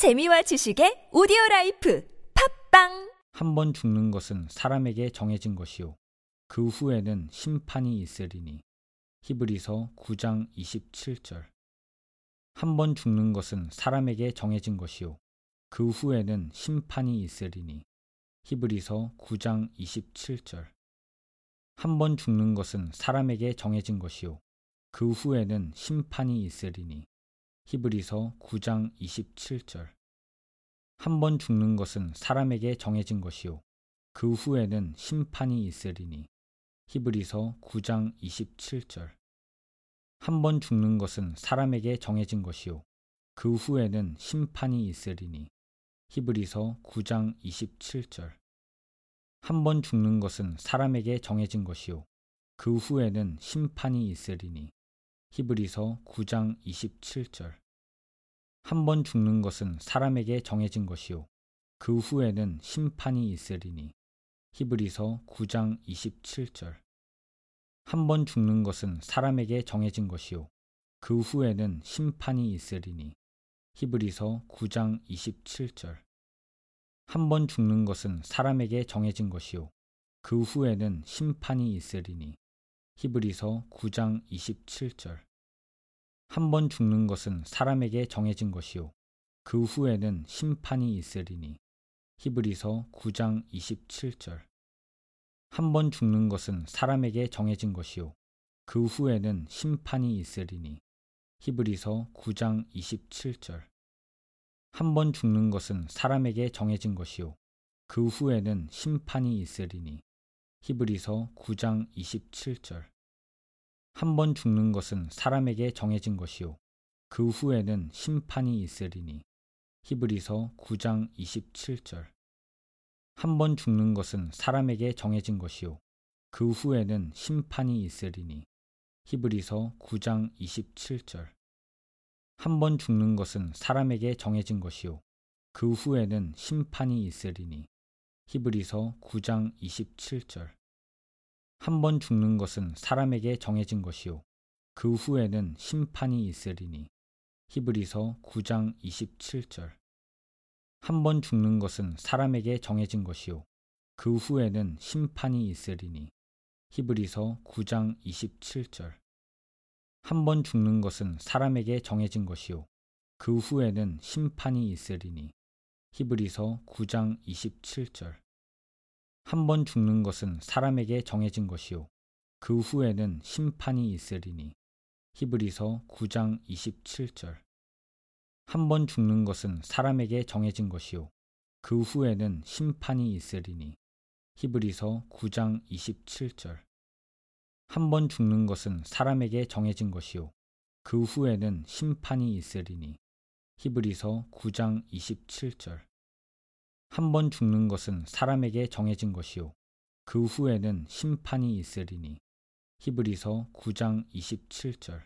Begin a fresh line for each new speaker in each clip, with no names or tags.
재미와 지식의 audio life 팟빵!
한 번 죽는 것은 사람에게 정해진 것이요 그 후에는 심판이 있으리니. 히브리서 9장 27절. 한 번 죽는 것은 사람에게 정해진 것이요 그 후에는 심판이 있으리니. 히브리서 9장 27절. 한 번 죽는 것은 사람에게 정해진 것이요 그 후에는 심판이 있으리니 히브리서 9장 27절. 한 번 죽는 것은 사람에게 정해진 것이요. 그 후에는 심판이 있으리니. 히브리서 9장 27절. 한 번 죽는 것은 사람에게 정해진 것이요. 그 후에는 심판이 있으리니. 히브리서 9장 27절. 한 번 죽는 것은 사람에게 정해진 것이요. 그 후에는 심판이 있으리니 히브리서 9장 27절. 한 번 죽는 것은 사람에게 정해진 것이요. 그 후에는 심판이 있으리니. 히브리서 9장 27절. 한 번 죽는 것은 사람에게 정해진 것이요. 그 후에는 심판이 있으리니. 히브리서 9장 27절. 한 번 죽는 것은 사람에게 정해진 것이요. 그 후에는 심판이 있으리니 히브리서 9장 27절. 한 번 죽는 것은 사람에게 정해진 것이요. 그 후에는 심판이 있으리니. 히브리서 9장 27절. 한 번 죽는 것은 사람에게 정해진 것이요. 그 후에는 심판이 있으리니. 히브리서 9장 27절. 한 번 죽는 것은 사람에게 정해진 것이요. 그 후에는 심판이 있으리니 히브리서 9장 27절. 한 번 죽는 것은 사람에게 정해진 것이요. 그 후에는 심판이 있으리니. 히브리서 9장 27절. 한 번 죽는 것은 사람에게 정해진 것이요. 그 후에는 심판이 있으리니. 히브리서 9장 27절. 한 번 죽는 것은 사람에게 정해진 것이요. 그 후에는 심판이 있으리니 히브리서 9장 27절. 한 번 죽는 것은 사람에게 정해진 것이요. 그 후에는 심판이 있으리니. 히브리서 9장 27절. 한 번 죽는 것은 사람에게 정해진 것이요. 그 후에는 심판이 있으리니. 히브리서 9장 27절. 한 번 죽는 것은 사람에게 정해진 것이요. 그 후에는 심판이 있으리니. 히브리서 9장 27절 한 번 죽는 것은 사람에게 정해진 것이요. 그 후에는 심판이 있으리니. 히브리서 9장 27절. 한 번 죽는 것은 사람에게 정해진 것이요. 그 후에는 심판이 있으리니. 히브리서 9장 27절. 한 번 죽는 것은 사람에게 정해진 것이요. 그 후에는 심판이 있으리니. 히브리서 9장 27절 한 번 죽는 것은 사람에게 정해진 것이요. 그 후에는 심판이 있으리니. 히브리서 9장 27절.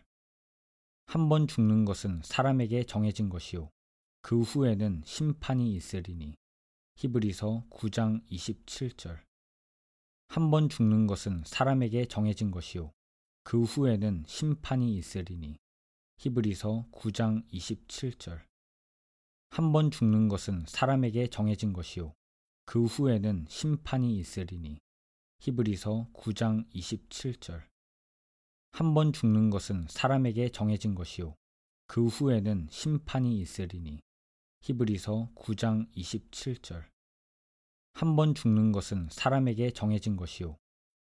한 번 죽는 것은 사람에게 정해진 것이요. 그 후에는 심판이 있으리니. 히브리서 9장 27절. 한 번 죽는 것은 사람에게 정해진 것이요. 그 후에는 심판이 있으리니. 히브리서 9장 27절 한 번 죽는 것은 사람에게 정해진 것이요. 그 후에는 심판이 있으리니. 히브리서 9장 27절. 한 번 죽는 것은 사람에게 정해진 것이요. 그 후에는 심판이 있으리니. 히브리서 9장 27절. 한 번 죽는 것은 사람에게 정해진 것이요.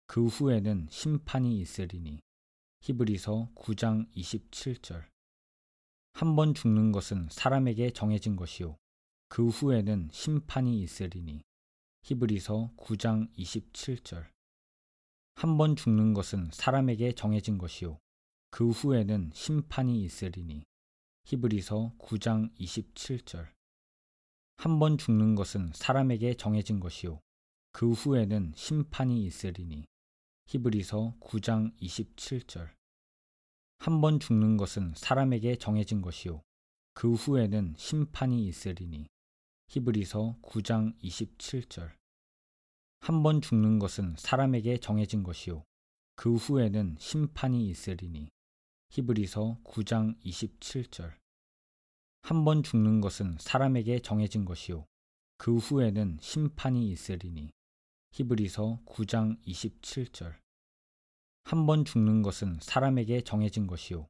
그 후에는 심판이 있으리니. 히브리서 9장 27절 한 번 죽는 것은 사람에게 정해진 것이요. 그 후에는 심판이 있으리니. 히브리서 9장 27절. 한 번 죽는 것은 사람에게 정해진 것이요. 그 후에는 심판이 있으리니. 히브리서 9장 27절. 한 번 죽는 것은 사람에게 정해진 것이요. 그 후에는 심판이 있으리니. 히브리서 9장 27절 한 번 죽는 것은 사람에게 정해진 것이요. 그 후에는 심판이 있으리니. 히브리서 9장 27절. 한 번 죽는 것은 사람에게 정해진 것이요. 그 후에는 심판이 있으리니. 히브리서 9장 27절. 한 번 죽는 것은 사람에게 정해진 것이요. 그 후에는 심판이 있으리니. 히브리서 9장 27절 한 번 죽는 것은 사람에게 정해진 것이요.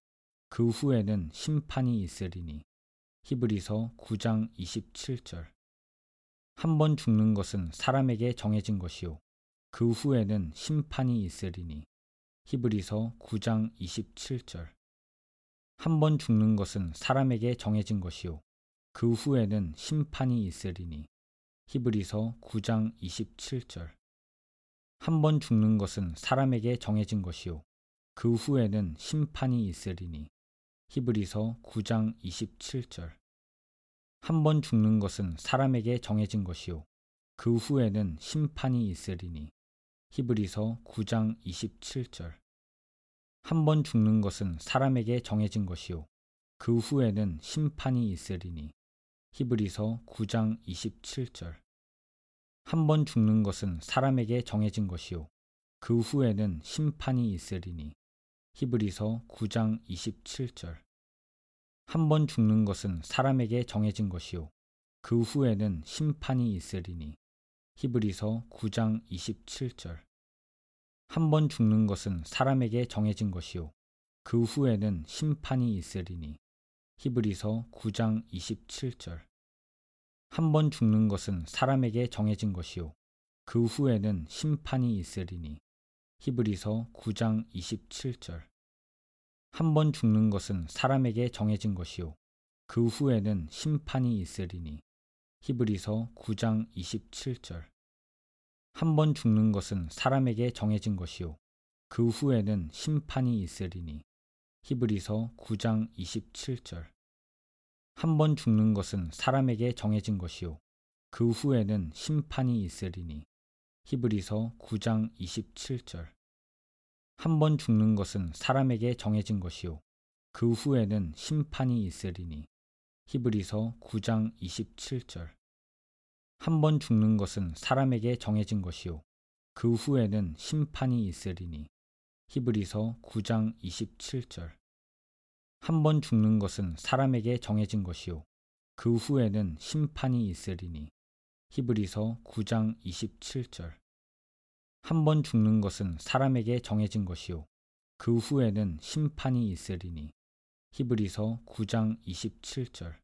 그 후에는 심판이 있으리니. 히브리서 9장 27절. 한 번 죽는 것은 사람에게 정해진 것이요. 그 후에는 심판이 있으리니. 히브리서 9장 27절. 한 번 죽는 것은 사람에게 정해진 것이요. 그 후에는 심판이 있으리니. 히브리서 9장 27절 한 번 죽는 것은 사람에게 정해진 것이요. 그 후에는 심판이 있으리니. 히브리서 9장 27절. 한 번 죽는 것은 사람에게 정해진 것이요. 그 후에는 심판이 있으리니. 히브리서 9장 27절. 한 번 죽는 것은 사람에게 정해진 것이요. 그 후에는 심판이 있으리니. 히브리서 9장 27절 한 번 죽는 것은 사람에게 정해진 것이요. 그 후에는 심판이 있으리니. 히브리서 9장 27절. 한 번 죽는 것은 사람에게 정해진 것이요. 그 후에는 심판이 있으리니. 히브리서 9장 27절. 한 번 죽는 것은 사람에게 정해진 것이요. 그 후에는 심판이 있으리니. 히브리서 9장 27절 한 번 죽는 것은 사람에게 정해진 것이요. 그 후에는 심판이 있으리니. 히브리서 9장 27절. 한 번 죽는 것은 사람에게 정해진 것이요. 그 후에는 심판이 있으리니. 히브리서 9장 27절. 한 번 죽는 것은 사람에게 정해진 것이요. 그 후에는 심판이 있으리니. 히브리서 9장 27절 한 번 죽는 것은 사람에게 정해진 것이요. 그 후에는 심판이 있으리니. 히브리서 9장 27절. 한 번 죽는 것은 사람에게 정해진 것이요. 그 후에는 심판이 있으리니. 히브리서 9장 27절. 한 번 죽는 것은 사람에게 정해진 것이요. 그 후에는 심판이 있으리니. 히브리서 9장 27절 한 번 죽는 것은 사람에게 정해진 것이요. 그 후에는 심판이 있으리니. 히브리서 9장 27절. 한 번 죽는 것은 사람에게 정해진 것이요. 그 후에는 심판이 있으리니. 히브리서 9장 27절